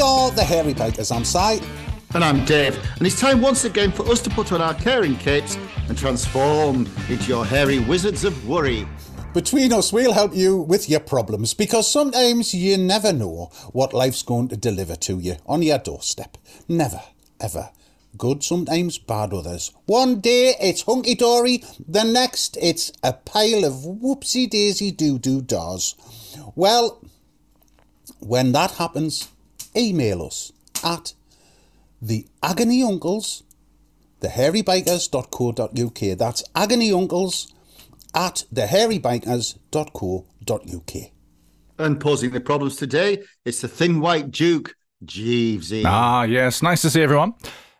We are the Hairy Bikers. I'm Si. And I'm Dave. And it's time once again for us to put on our caring capes and transform into your hairy wizards of worry. Between us, we'll help you with your problems because sometimes you never know what life's going to deliver to you on your doorstep. Never, ever. Good sometimes, bad others. One day it's hunky dory, the next it's a pile of whoopsie daisy doo doo dahs. Well, when that happens, email us at the agony uncles, thehairybikers.co.uk. That's agony uncles at thehairybikers.co.uk. And posing the problems today, it's the thin white Duke, Jeevesy. Ah, yes. Nice to see everyone.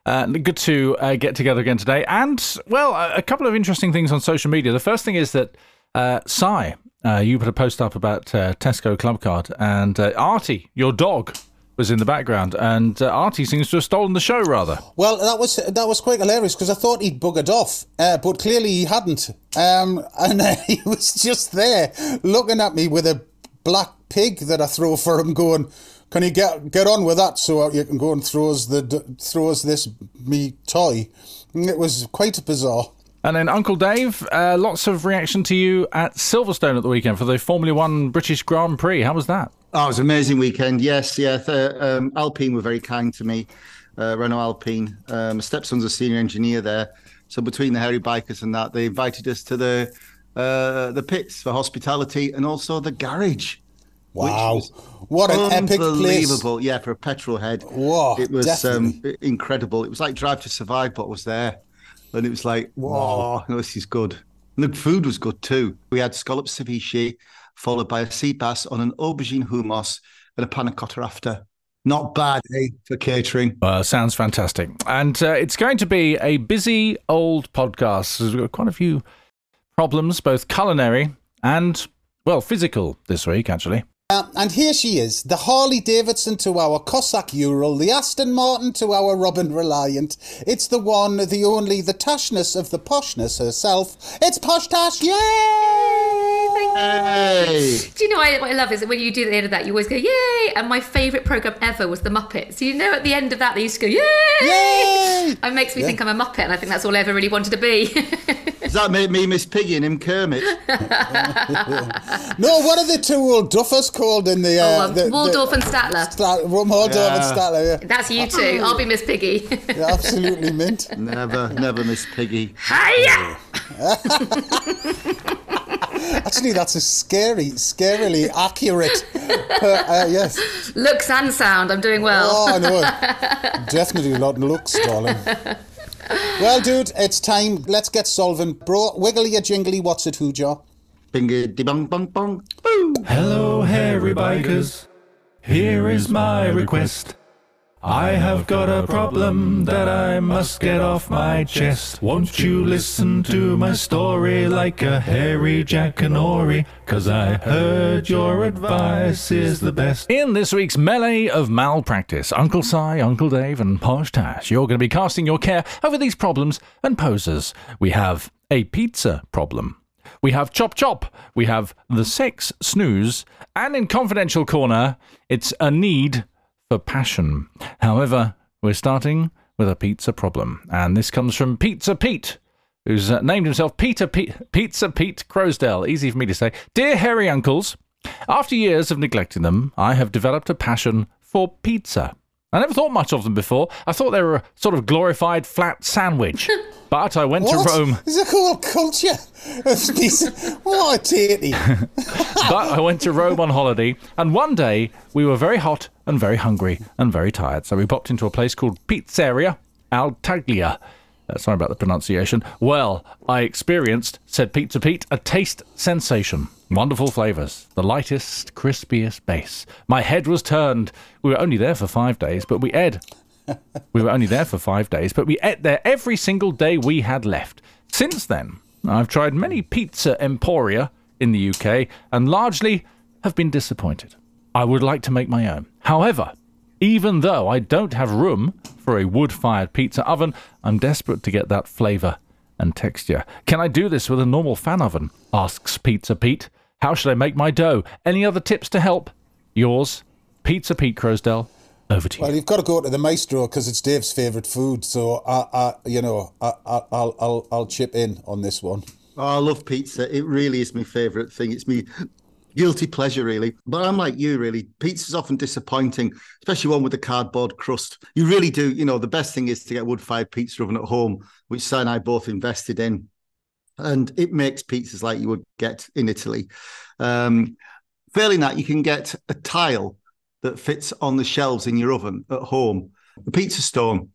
Uh, good to uh, get together again today. And, well, a, a couple of interesting things on social media. The first thing is that uh, Si, uh, you put a post up about uh, Tesco Club Card, and uh, Artie, your dog, was in the background, and uh, Artie seems to have stolen the show rather. Well, that was that was quite hilarious because I thought he'd buggered off, uh, but clearly he hadn't. Um, and uh, he was just there looking at me with a black pig that I throw for him, going, "Can you get get on with that so you can go and throw us the throw us this me toy?" And it was quite bizarre. And then Uncle Dave, uh, lots of reaction to you at Silverstone at the weekend for the Formula One British Grand Prix. How was that? Oh, it was an amazing weekend. Yes, yeah. Um, Alpine were very kind to me. Uh, Renault Alpine. Um, my stepson's a senior engineer there. So between the hairy bikers and that, they invited us to the uh, the pits for hospitality and also the garage. Wow, what an epic place! Unbelievable, yeah, for a petrol head. Whoa, it was um, incredible. It was like Drive to Survive, but was there, and it was like, whoa, this is good. And the food was good too. We had scallop ceviche, followed by a sea bass on an aubergine hummus and a panna cotta after. Not bad, eh, for catering. Uh, sounds fantastic. And uh, it's going to be a busy old podcast. We've got quite a few problems, both culinary and, well, physical this week, actually. Um, and here she is, the Harley Davidson to our Cossack Ural, the Aston Martin to our Robin Reliant. It's the one, the only, the tashness of the poshness herself. It's Posh Tash, yay! Hey! Do you know what I, what I love is that when you do the end of that, you always go yay. And my favourite program ever was the Muppets. You know, at the end of that, they used to go yay. Yay! It makes me think I'm a Muppet, and I think that's all I ever really wanted to be. Does that make me Miss Piggy and him Kermit? No, what are the two old duffers called in the... Uh, Oh, um, the, the- Waldorf and Statler. Stat- Waldorf and Statler, yeah. That's you two. I'll be Miss Piggy. Yeah, absolutely mint. never, never Miss Piggy. Hiya! Actually, that's a scary, scarily accurate. Uh, uh, yes. Looks and sound. I'm doing well. Oh, I know. Definitely not looks, darling. Well, dude, it's time. Let's get solving. Bro, wiggly a jingly, what's it, who jar? Bingity bong bong bong. Hello, hairy bikers. Here is my request. I have got a problem that I must get off my chest. Won't you listen to my story like a hairy Jackanory? Cause I heard your advice is the best. In this week's melee of malpractice, Uncle Si, Uncle Dave, and Posh Tash, you're going to be casting your care over these problems and posers. We have a pizza problem. We have Chop Chop. We have The Sex Snooze. And in Confidential Corner, it's a need for passion. However, we're starting with a pizza problem. And this comes from Pizza Pete, who's uh, named himself Peter Pete, Pizza Pete Crosdale. Easy for me to say. Dear hairy uncles, after years of neglecting them, I have developed a passion for pizza. I never thought much of them before. I thought they were a sort of glorified flat sandwich. But I went What? to Rome. There's a whole culture of these. What a tatey. but I went to Rome on holiday, and one day we were very hot and very hungry and very tired. So we popped into a place called Pizzeria Altaglia. Uh, sorry about the pronunciation. Well, I experienced, said Pizza Pete, a taste sensation. Wonderful flavours. The lightest, crispiest base. My head was turned. We were only there for five days, but we ate. we were only there for five days, but we ate there every single day we had left. Since then, I've tried many pizza emporia in the UK and largely have been disappointed. I would like to make my own. However, even though I don't have room for a wood fired pizza oven, I'm desperate to get that flavour and texture. Can I do this with a normal fan oven? asks Pizza Pete. How should I make my dough? Any other tips to help? Yours, Pizza Pete Crosdell. Over to you. Well, you've got to go to the maestro because it's Dave's favourite food. So I, I you know, I, I, I'll, I'll, I'll chip in on this one. Oh, I love pizza. It really is my favourite thing. It's me guilty pleasure, really. But I'm like you, really. Pizza's often disappointing, especially one with a cardboard crust. You really do. You know, the best thing is to get wood fired pizza oven at home, which Si and I both invested in. And it makes pizzas like you would get in Italy. Um, failing that, you can get a tile that fits on the shelves in your oven at home, a pizza stone.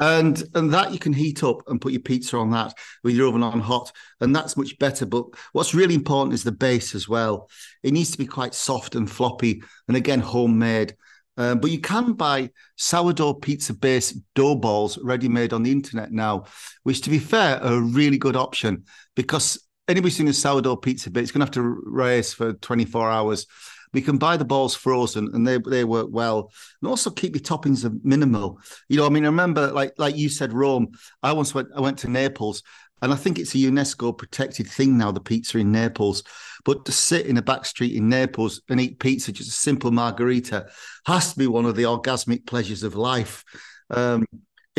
And and that you can heat up and put your pizza on that with your oven on hot, and that's much better. But what's really important is the base as well. It needs to be quite soft and floppy, and again homemade. Um, but you can buy sourdough pizza base dough balls ready made on the internet now, which, to be fair, are a really good option because anybody seen a sourdough pizza base is going to have to race for 24 hours we can buy the balls frozen and they, they work well. And also keep your toppings minimal. You know, I mean, I remember like like you said, Rome. I once went I went to Naples and I think it's a UNESCO protected thing now, the pizza in Naples. But to sit in a back street in Naples and eat pizza, just a simple margherita, has to be one of the orgasmic pleasures of life. Um,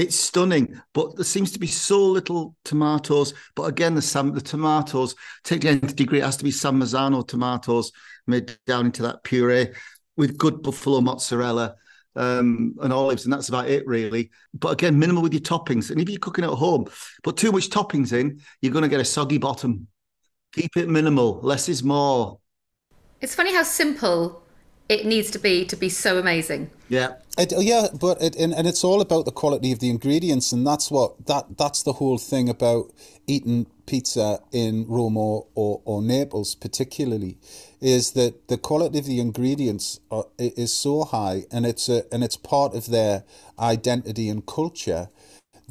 it's stunning, but there seems to be so little tomatoes. But again, the Sam, the tomatoes, take the nth degree, it has to be San Marzano tomatoes made down into that puree with good buffalo mozzarella um, and olives, and that's about it, really. But again, minimal with your toppings. And if you're cooking at home, put too much toppings in, you're going to get a soggy bottom. Keep it minimal. Less is more. It's funny how simple it needs to be to be so amazing. Yeah. It, oh, yeah, but it and, and it's all about the quality of the ingredients, and that's what that that's the whole thing about eating pizza in Rome or, or, or Naples, particularly, is that the quality of the ingredients are, is so high, and it's a and it's part of their identity and culture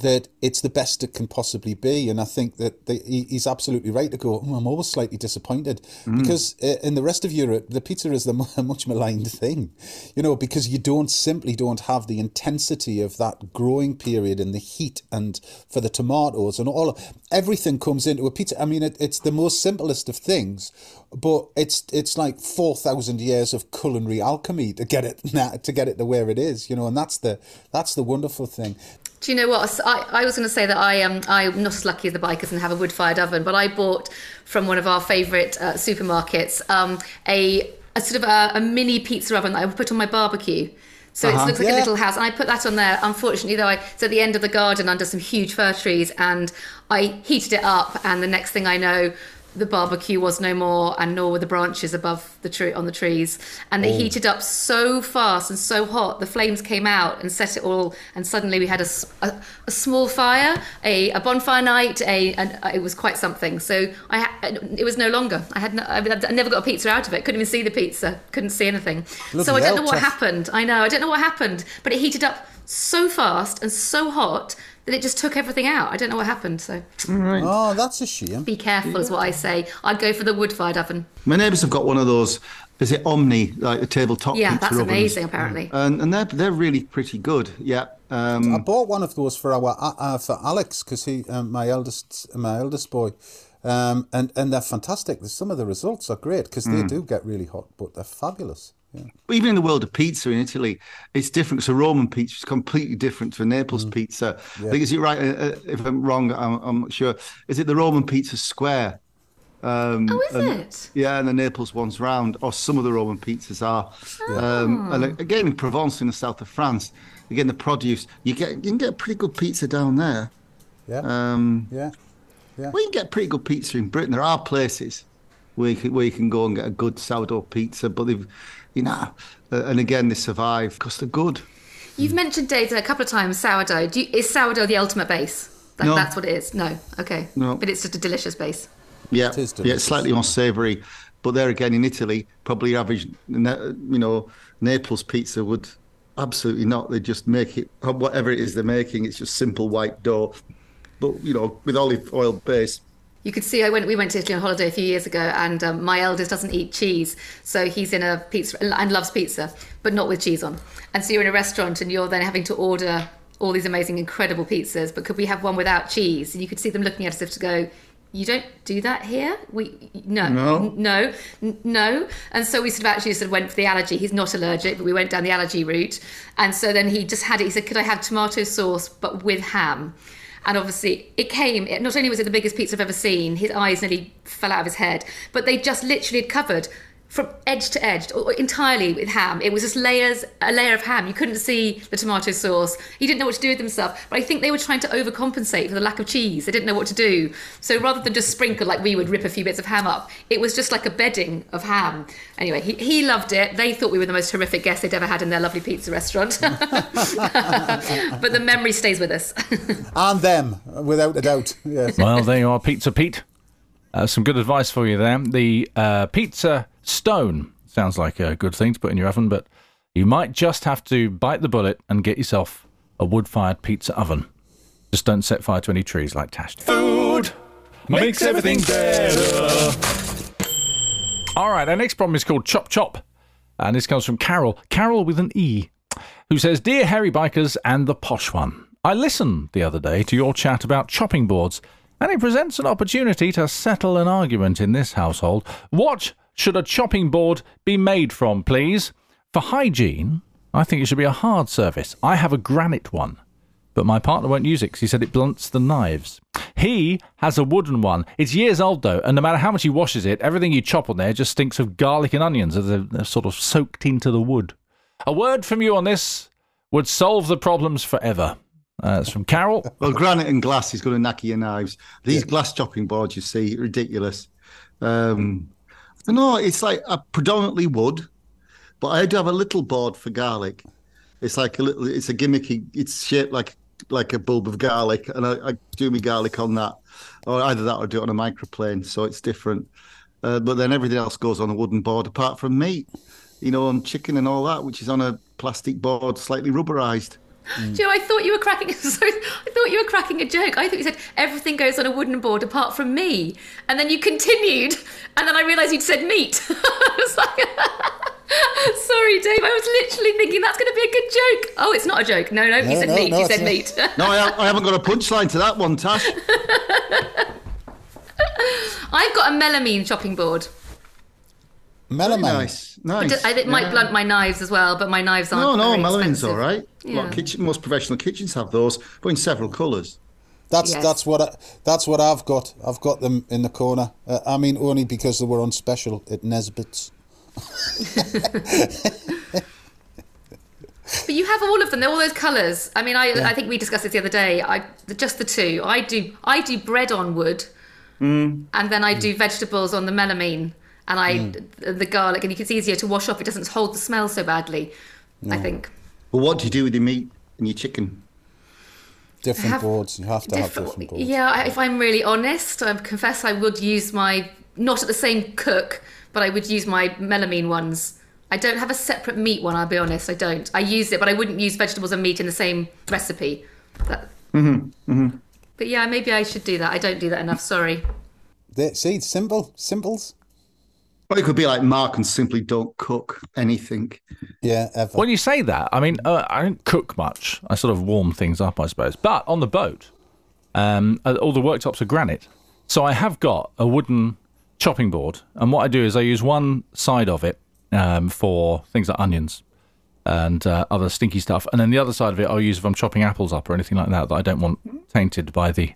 that it's the best it can possibly be. And I think that the, he, he's absolutely right to go, oh, I'm always slightly disappointed mm. because uh, in the rest of Europe, the pizza is the much maligned thing, you know, because you don't simply don't have the intensity of that growing period and the heat and for the tomatoes and all everything comes into a pizza. I mean, it, it's the most simplest of things, but it's it's like four thousand years of culinary alchemy to get it to get it to where it is, you know, and that's the that's the wonderful thing. Do you know what? I, I was going to say that I am um, I'm not as lucky as the bikers and have a wood fired oven, but I bought from one of our favourite uh, supermarkets um, a, a sort of a, a, mini pizza oven that I would put on my barbecue. So uh-huh. it looks like yeah. a little house, and I put that on there. Unfortunately, though, I, it's at the end of the garden under some huge fir trees, and I heated it up, and the next thing I know, the barbecue was no more, and nor were the branches above the tree on the trees. And they oh. heated up so fast and so hot, the flames came out and set it all. And suddenly we had a, a, a small fire, a, a bonfire night. A, a, uh, it was quite something. So I it was no longer. I had no, I, I, never got a pizza out of it. Couldn't even see the pizza. Couldn't see anything. So I don't know what happened. I know I don't know what happened, but it heated up so fast and so hot that it just took everything out. I don't know what happened. So, right. oh, that's a shame. Be careful, yeah. is what I say. I'd go for the wood-fired oven. My neighbours have got one of those. Is it Ooni, like the tabletop? Yeah, that's ovens. amazing. Apparently, and and they're they're really pretty good. Yeah. Um, I bought one of those for our uh, uh for Alex because he um, my eldest my eldest boy. Um, and and they're fantastic. Some of the results are great because mm. they do get really hot, but they're fabulous. Yeah. But even in the world of pizza in Italy, it's different. So Roman pizza is completely different to a Naples mm. pizza. Yeah. I think is it right? Uh, uh, if I'm wrong, I'm, I'm, not sure. Is it the Roman pizza square? Um, oh, is and, it? Yeah, and the Naples one's round, or some of the Roman pizzas are. Oh. Um, and again, in Provence, in the south of France, again the produce you get you can get a pretty good pizza down there. Yeah. Um, yeah. Yeah. We can get pretty good pizza in Britain. There are places where you can, where you can go and get a good sourdough pizza, but they've you know, uh, and again, they survive because they're good. You've mentioned Dave a couple of times sourdough. You, is sourdough the ultimate base? That, No. That's what it is. No, okay. No. But it's just a delicious base. Yeah, It is yeah, it's slightly more savoury. But there again, in Italy, probably average, you know, Naples pizza would absolutely not. They just make it whatever it is they're making. It's just simple white dough, but you know, with olive oil base. You could see I went. We went to Italy on holiday a few years ago, and um, my eldest doesn't eat cheese, so he's in a pizza and loves pizza, but not with cheese on. And so you're in a restaurant, and you're then having to order all these amazing, incredible pizzas. But could we have one without cheese? And you could see them looking at us as if to go, "You don't do that here. We no, No. no, n- no." And so we sort of actually sort of went for the allergy. He's not allergic, but we went down the allergy route. And so then he just had it. He said, "Could I have tomato sauce but with ham?" And obviously, it came. It, not only was it the biggest pizza I've ever seen, his eyes nearly fell out of his head, but they just literally had covered from edge to edge or entirely with ham. It was just layers, a layer of ham. You couldn't see the tomato sauce. He didn't know what to do with himself. But I think they were trying to overcompensate for the lack of cheese. They didn't know what to do. So rather than just sprinkle like we would rip a few bits of ham up, it was just like a bedding of ham. Anyway, he, he loved it. They thought we were the most horrific guests they'd ever had in their lovely pizza restaurant. but the memory stays with us. And them, without a doubt. Yes. Well, there you are, Pizza Pete. Uh, some good advice for you there. The uh, pizza stone sounds like a good thing to put in your oven, but you might just have to bite the bullet and get yourself a wood-fired pizza oven. Just don't set fire to any trees like Tash did. Food makes everything better. All right, our next problem is called Chop Chop. And this comes from Carol, Carol with an E, who says Dear Hairy Bikers and the Posh One, I listened the other day to your chat about chopping boards, and it presents an opportunity to settle an argument in this household. What should a chopping board be made from, please? For hygiene, I think it should be a hard surface. I have a granite one but my partner won't use it because he said it blunts the knives. He has a wooden one. It's years old though, and no matter how much he washes it, everything you chop on there just stinks of garlic and onions as they're, they're sort of soaked into the wood. A word from you on this would solve the problems forever. Uh, it's from Carol. Well, granite and glass is going to knack your knives. These glass chopping boards, you see, ridiculous. Um, I. It's like predominantly wood, but I do have a little board for garlic. It's like a little. It's a gimmicky. It's shaped like like a bulb of garlic, and I, I do my garlic on that, or either that or do it on a microplane. So it's different. Uh, but then everything else goes on a wooden board, apart from meat, you know, and chicken and all that, which is on a plastic board, slightly rubberized. Mm. Joe, I thought you were cracking. Sorry, I thought you were cracking a joke. I thought you said everything goes on a wooden board apart from me, and then you continued, and then I realised you'd said meat. I was like, Sorry, Dave. I was literally thinking that's going to be a good joke. Oh, it's not a joke. No, no, you No, said no, meat. no, you said not. meat. No, I, I haven't got a punchline to that one, Tash. I've got a melamine chopping board. Melamine. nice, nice. I- It might Yeah. blunt my knives as well, but my knives aren't. No, no, very melamine's expensive. all right. A lot Yeah. kitchen, most professional kitchens have those, but in several colours. That's Yes. that's what I, that's what I've got. I've got them in the corner. Uh, I mean, only because they were on special at Nisbets. But you have all of them. They're all those colours. I mean, I I think we discussed this the other day. I just the two. I do I do bread on wood, Mm. and then I do vegetables on the melamine, and I hmm. the garlic, and it's easier to wash off. It doesn't hold the smell so badly. I think. Well, what do you do with your meat and your chicken? Different have boards. You have to have Different- different boards. yeah, I- if I'm really honest, I confess I would use my not at the same cook, but I would use my melamine ones. I don't have a separate meat one. I'll be honest, I don't. I use it, but I wouldn't use vegetables and meat in the same recipe. That, mm-hmm, mm-hmm. But yeah, maybe I should do that. I don't do that enough. Sorry. They, see, it's simple, simples. Or it could be like Mark and simply don't cook anything. Yeah, ever. When you say that, I mean, uh, I don't cook much. I sort of warm things up, I suppose. But on the boat, um, uh, all the worktops are granite. So I have got a wooden chopping board. And what I do is I use one side of it um, for things like onions and uh, other stinky stuff. And then the other side of it I'll use if I'm chopping apples up or anything like that that I don't want tainted by the,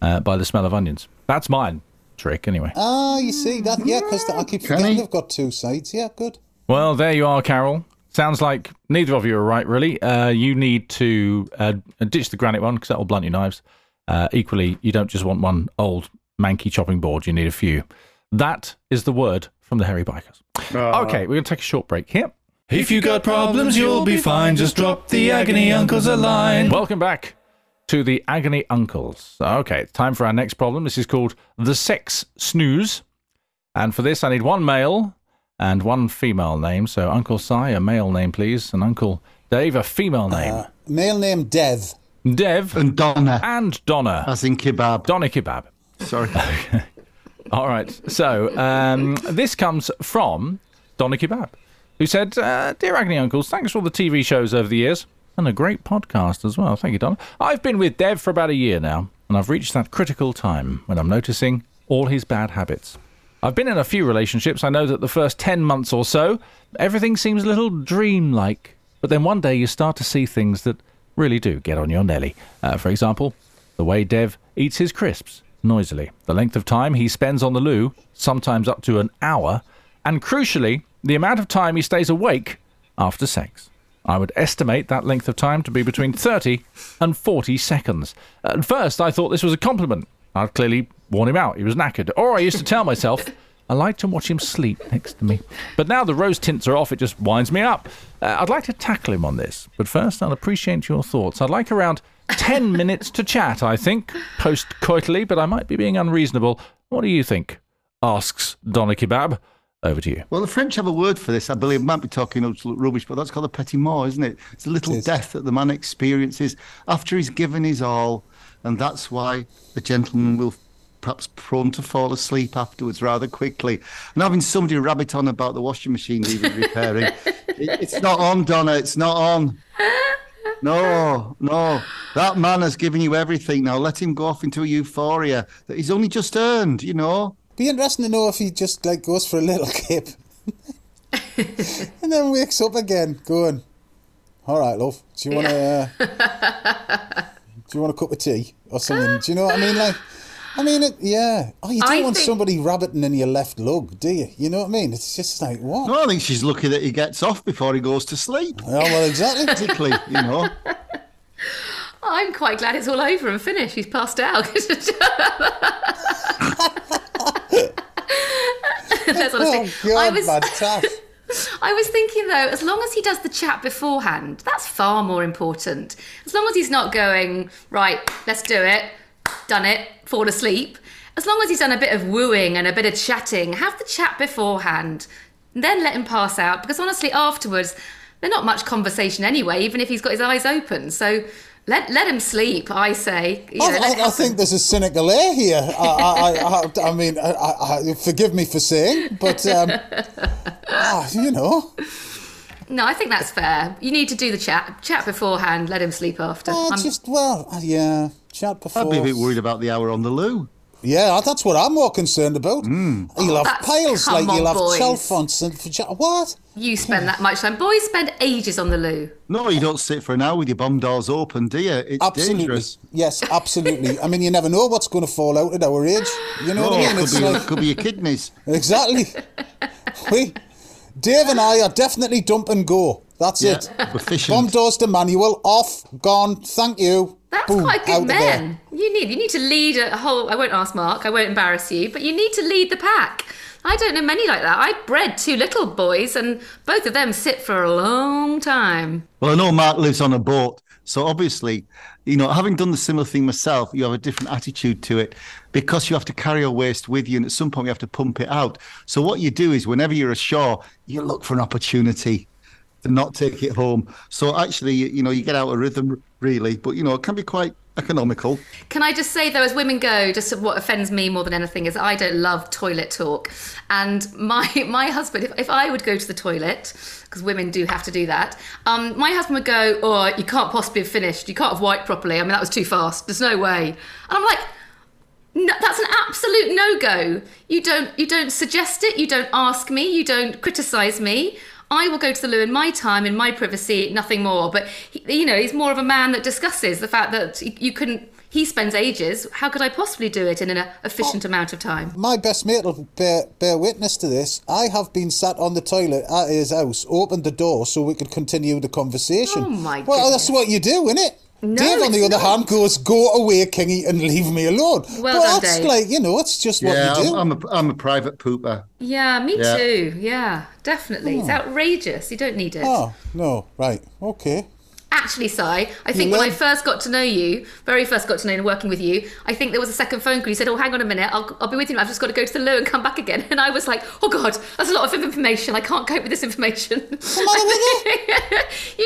uh, by the smell of onions. That's mine trick, anyway. ah, you see that? Yeah, because I keep Can forgetting he? they've got two sides. Yeah, good. Well, there you are, Carol. Sounds like neither of you are right, really. Uh, you need to uh, ditch the granite one because that will blunt your knives. Uh, equally, you don't just want one old manky chopping board, you need a few. That is the word from the Hairy Bikers. Okay, we're going to take a short break here. If you got problems, you'll be fine. Just drop the agony uncles a line. Welcome back to the Agony Uncles. Okay, it's time for our next problem. This is called the Sex Snooze. And for this, I need one male and one female name. So, Uncle Si, a male name, please, and Uncle Dave, a female name. Uh, male name Dev. Dev And Donna, and Donna. as in kebab. Donna Kebab. Sorry. All right. So um, this comes from Donna Kebab, who said, uh, "Dear Agony Uncles, thanks for all the TV shows over the years and a great podcast as well. Thank you, Don. I've been with Dev for about a year now, and I've reached that critical time when I'm noticing all his bad habits." I've been in a few relationships. I know that the first 10 months or so, everything seems a little dreamlike. But then one day you start to see things that really do get on your nelly. Uh, for example, the way Dev eats his crisps noisily, the length of time he spends on the loo, sometimes up to an hour, and crucially, the amount of time he stays awake after sex. I would estimate that length of time to be between 30 and 40 seconds. At first, I thought this was a compliment. I'd clearly worn him out. He was knackered. Or I used to tell myself, I like to watch him sleep next to me. But now the rose tints are off, it just winds me up. Uh, I'd like to tackle him on this. But first, I'll appreciate your thoughts. I'd like around 10 minutes to chat, I think, post coitally, but I might be being unreasonable. What do you think? Asks Donna Kebab. Over to you. Well, the French have a word for this. I believe I might be talking absolute rubbish, but that's called a petit mort, isn't it? It's a little It is. death that the man experiences after he's given his all, and that's why the gentleman will perhaps prone to fall asleep afterwards rather quickly. And having somebody rabbit on about the washing machine needed repairing, it, it's not on, Donna. It's not on. No, no. That man has given you everything. Now let him go off into a euphoria that he's only just earned, you know. Be interesting to know if he just like goes for a little kip and then wakes up again, going, "All right, love, do you want to? Uh, do you want a cup of tea or something? Do you know what I mean? Like, I mean, it, yeah. Oh, you don't I want think- somebody rabbiting in your left lug, do you? You know what I mean? It's just like what? Well, I think she's lucky that he gets off before he goes to sleep. Yeah, well, exactly. Particularly, you know. I'm quite glad it's all over and finished. He's passed out. That's honestly. oh I God, was, bad taff. I was thinking though, as long as he does the chat beforehand, that's far more important. As long as he's not going right, let's do it, done it, fall asleep. As long as he's done a bit of wooing and a bit of chatting, have the chat beforehand, then let him pass out. Because honestly, afterwards, there's not much conversation anyway, even if he's got his eyes open. So let let him sleep. I say. You know, I, I, I think there's a cynical air here. I, I, I, I mean, I, I, I, forgive me for saying, but um, ah, you know, No, I think that's fair. You need to do the chat chat beforehand. Let him sleep after. I'm- just well, uh, yeah, chat before. I'd be a bit worried about the hour on the loo. Yeah, that's what I'm more concerned about. Hmm. You'll have That's- piles like on, you'll have boys. chalfonts and vagi- what? You spend that much time. Boys spend ages on the loo. No, you don't sit for an hour with your bum doors open, do you? It's Absolutely. dangerous. Yes, absolutely. I mean, you never know what's going to fall out at our age. You know Oh, what I it mean? could be, like could be your kidneys. exactly. we, Dave and I are definitely dump and go. That's Yeah, it. efficient. Bomb doors to manual off, gone. Thank you. That's Boom, quite out good men. You need you need to lead a whole. I won't ask Mark. I won't embarrass you, but you need to lead the pack. I don't know many like that. I bred two little boys, and both of them sit for a long time. Well, I know Mark lives on a boat, so obviously, you know, having done the similar thing myself, you have a different attitude to it because you have to carry your waste with you, and at some point you have to pump it out. So what you do is, whenever you're ashore, you look for an opportunity to not take it home. So actually, you, you know, you get out of rhythm, really, but you know, it can be quite economical. Can I just say though, as women go, just what offends me more than anything is I don't love toilet talk. And my my husband, if, if I would go to the toilet, because women do have to do that, um, my husband would go, "Oh, you can't possibly have finished. You can't have wiped properly. I mean, that was too fast. There's no way." And I'm like. No, that's an absolute no-go. You don't you don't suggest it, you don't ask me, you don't criticize me. I will go to the loo in my time, in my privacy, nothing more. But he, you know, he's more of a man that discusses the fact that you couldn't. He spends ages. How could I possibly do it in an uh, efficient oh. amount of time? My best mate will bear, bear witness to this. I have been sat on the toilet at his house, opened the door so we could continue the conversation. Oh, my Well, that's what you do, isn't it? No, Dave, on the other not. hand, goes, "Go away, Kingy, and leave me alone." Well but done, that's Dave. like you know, it's just what you do. I'm, I'm a I'm a private pooper. Yeah, me Yeah. too. Yeah, definitely. It's oh. outrageous. You don't need it. oh no, right, okay. Actually, Si, I think You when I first got to know you, very first got to know you and working with you, I think there was a second phone call. You said, "Oh, hang on a minute, I'll, I'll be with you. I've just got to go to the loo and come back again." And I was like, "Oh God, that's a lot of information. I can't cope with this information." you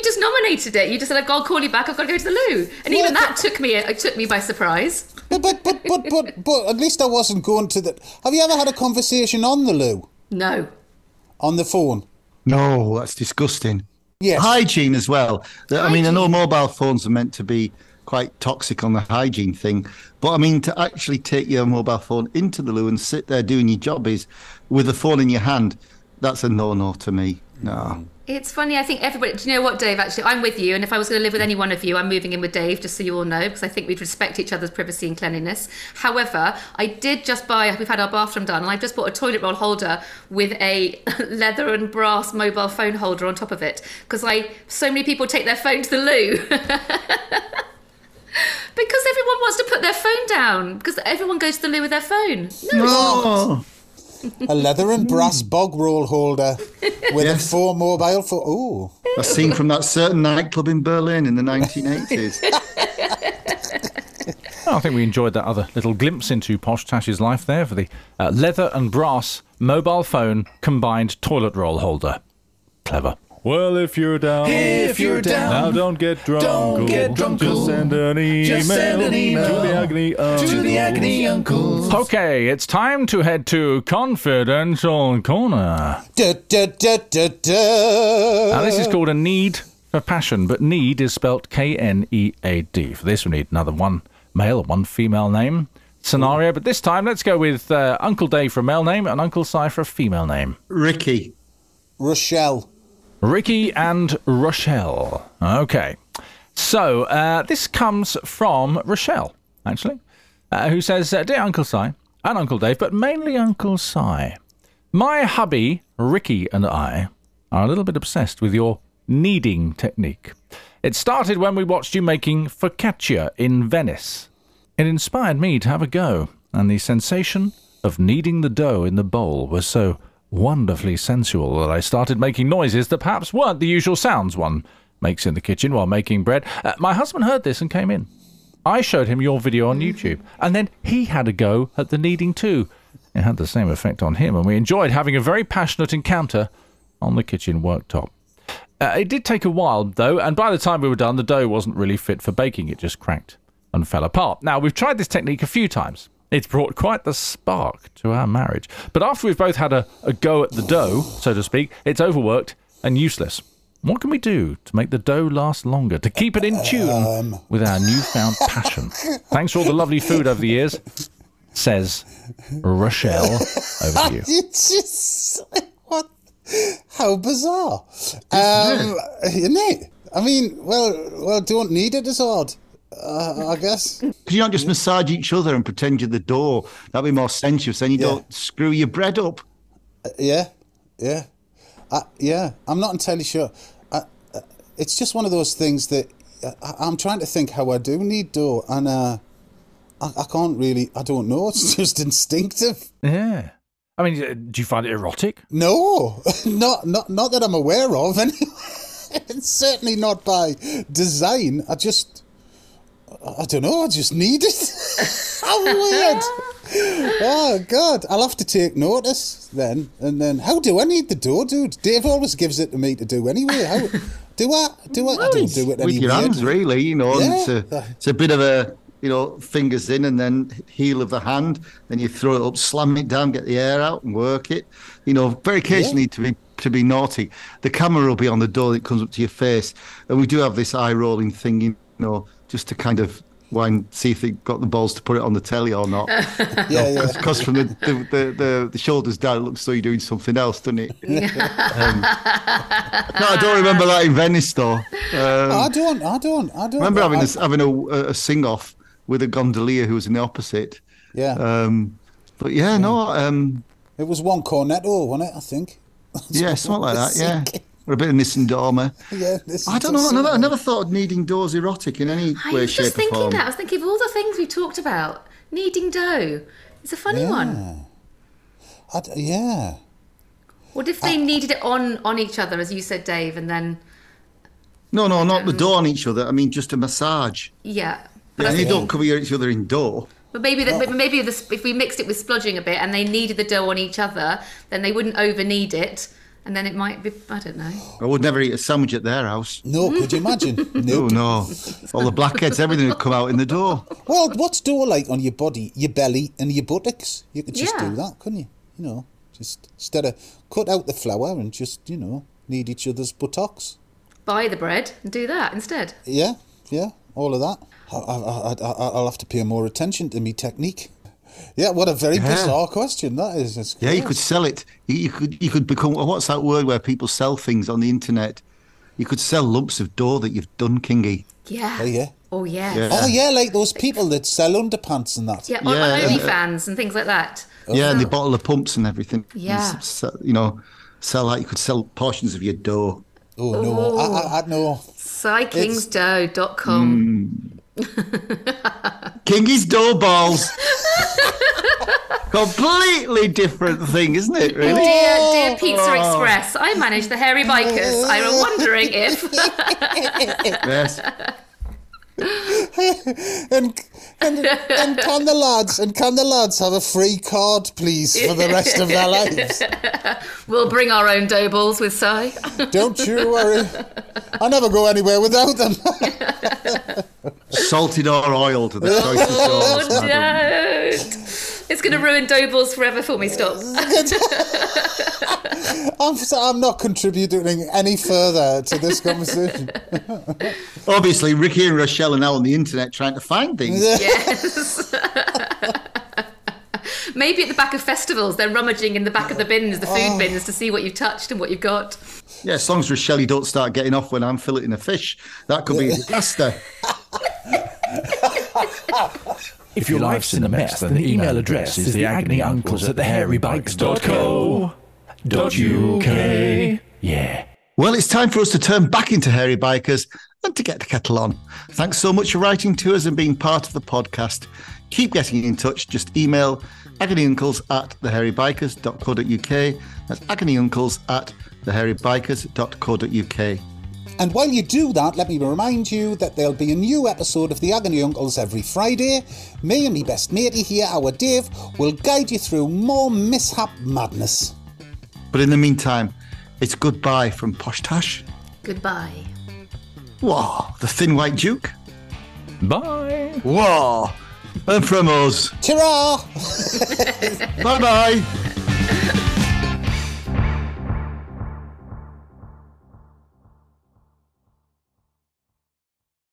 just nominated it. You just said, "I'll call you back. I've got to go to the loo." And even Well, that took me it took me by surprise. But, but, but, but, but, but at least I wasn't going to the. Have you ever had a conversation on the loo? No. On the phone? No, that's disgusting. Yes. Hygiene as well. The- I mean, I know mobile phones are meant to be quite toxic on the hygiene thing, but I mean, to actually take your mobile phone into the loo and sit there doing your job is with the phone in your hand, that's a no no to me. No. Mm. It's funny. I think everybody. Do you know what, Dave? Actually, I'm with you. And if I was going to live with any one of you, I'm moving in with Dave, just so you all know, because I think we'd respect each other's privacy and cleanliness. However, I did just buy. We've had our bathroom done, and I've just bought a toilet roll holder with a leather and brass mobile phone holder on top of it, because I so many people take their phone to the loo. Because everyone wants to put their phone down. Because everyone goes to the loo with their phone. No, Oh, A leather and brass bog roll holder with Yes. a four mobile phone. Oh, a scene from that certain nightclub in Berlin in the 1980s. Oh, I think we enjoyed that other little glimpse into Posh Tash's life there for the uh, leather and brass mobile phone combined toilet roll holder. Clever. Well, if you're down, If you're down, now don't get drunk. don't get drunk, Just send an email, Just send an email to the agony to the agony uncles. Okay, it's time to head to Confidential Corner. da da da da da. Now, this is called a need for passion, but need is spelt K N E A D. For this, we need another one male and one female name scenario, but this time let's go with uh, Uncle Dave for a male name and Uncle Si for a female name. Ricky. Rochelle. Ricky and Rochelle. Okay. So, uh, this comes from Rochelle, actually, uh, who says, uh, Dear Uncle Si and Uncle Dave, but mainly Uncle Si, my hubby, Ricky, and I are a little bit obsessed with your kneading technique. It started when we watched you making focaccia in Venice. It inspired me to have a go, and the sensation of kneading the dough in the bowl was so wonderfully sensual that I started making noises that perhaps weren't the usual sounds one makes in the kitchen while making bread. Uh, my husband heard this and came in. I showed him your video on YouTube, and then he had a go at the kneading too. It had the same effect on him, and we enjoyed having a very passionate encounter on the kitchen worktop. Uh, it did take a while, though, and by the time we were done, the dough wasn't really fit for baking. It just cracked and fell apart. Now, we've tried this technique a few times. It's brought quite the spark to our marriage. But after we've both had a, a go at the dough, so to speak, it's overworked and useless. What can we do to make the dough last longer, to keep it in tune with our newfound passion? Thanks for all the lovely food over the years, says Rochelle. Over to you. It's just what? How bizarre, um, isn't it? I mean, well, well, don't need it as odd. Uh, I guess. Could you not just massage each other and pretend you're the door? That'd be more sensuous. Then you Yeah. don't screw your bread up. Yeah, yeah, uh, yeah. I'm not entirely sure. Uh, uh, it's just one of those things that uh, I, I'm trying to think how I do need dough, and uh, I, I can't really. I don't know. It's just instinctive. Yeah. I mean, uh, do you find it erotic? No, not not not that I'm aware of. and certainly not by design. I just. I don't know. I just need it. How weird! oh God, I'll have to take notice then. And then, how do I need the dough, dude? Dave always gives it to me to do anyway. How do I? Do I? I don't do it with your weird. hands, really. You know, and it's, a, it's a bit of a you know fingers in and then heel of the hand. Then you throw it up, slam it down, get the air out, and work it. You know, very occasionally to be to be naughty. The camera will be on the door that comes up to your face, and we do have this eye rolling thing. You know, just to kind of wind, see if they got the balls to put it on the telly or not. Yeah, yeah. Because from the the, the, the the shoulders down, it looks like you're doing something else, doesn't it? um, no, I don't remember that in Venice, though. Um, I don't. I don't. I don't. Remember having I, this, having a, a sing off with a gondolier who was in the opposite. Yeah, Um, but yeah, no, um, it was one cornetto, wasn't it? I think. yeah, something like that. Yeah, or a bit of Nessun Dorma. Yeah. this I don't know. I never, I never thought of needing doors erotic in any I way, was shape, just or thinking form. that. I was thinking of all the things we talked about. Kneading dough. It's a funny one. I d yeah. What if they kneaded it on on each other, as you said, Dave, and then No, no, not the door on each other. I mean, just a massage. Yeah. But, And I you think, don't cover each other in door. but maybe that, but maybe the, if we mixed it with splodging a bit and they kneaded the dough on each other, then they wouldn't over knead it, and then it might be. I don't know. I would never eat a sandwich at their house. No, could you imagine? No. no! All the blackheads, everything would come out in the door. Well, what's door like on your body, your belly, and your buttocks? You could just Yeah. do that, couldn't you? You know, just instead of cut out the flour and just you know need each other's buttocks. Buy the bread and do that instead. Yeah, yeah, all of that. I, I, I, I, I'll have to pay more attention to me technique. Yeah, what a very Yeah. bizarre question that is. It's Yeah, you could sell it. You, you could you could become oh, what's that word where people sell things on the internet? You could sell lumps of dough that you've done, Kingy. Yeah. Oh yeah. Oh yeah. Yeah. Oh yeah, like those people that sell underpants and that. Yeah, on, Yeah. on OnlyFans and things like that. Oh, yeah, and they bottle the pumps and everything. Yeah. And s- s- you know, sell like you could sell portions of your dough. Oh no, I, I, I no. Psykingsdough.com. Kingy's dough balls. Completely different thing, isn't it? Really? Oh, dear, dear oh. Pizza Express, I manage the Hairy Bikers. I am wondering if. Yes. And, and and can the lads and can the lads have a free card, please, for the rest of their lives? we'll bring our own dough balls with Si. Don't you worry. I never go anywhere without them. Salted our oil to the choice of Oh, doors. madam. don't. It's going to ruin dough balls forever for me. Stop. I'm, so I'm not contributing any further to this conversation. Obviously, Ricky and Rochelle are now on the internet trying to find things. Yes. Maybe at the back of festivals, they're rummaging in the back of the bins, the food oh. bins, to see what you've touched and what you've got. Yeah, as long as Rochelle you don't start getting off when I'm filleting a fish, that could be a disaster. If your life's in a mess, then the email address is the agony uncles at thehairybikers.co.uk. Yeah. Well, it's time for us to turn back into hairy bikers and to get the kettle on. Thanks so much for writing to us and being part of the podcast. Keep getting in touch. Just email agonyuncles at thehairybikers.co.uk. That's agonyuncles at thehairybikers.co.uk. And while you do that, let me remind you that there'll be a new episode of The Agony Uncles every Friday. Me and me best matey here, our Dave, will guide you through more mishap madness. But in the meantime, it's goodbye from Posh Tash. Goodbye. Whoa, the thin white duke. Bye. Whoa. And from us. Ta-ra! Bye bye.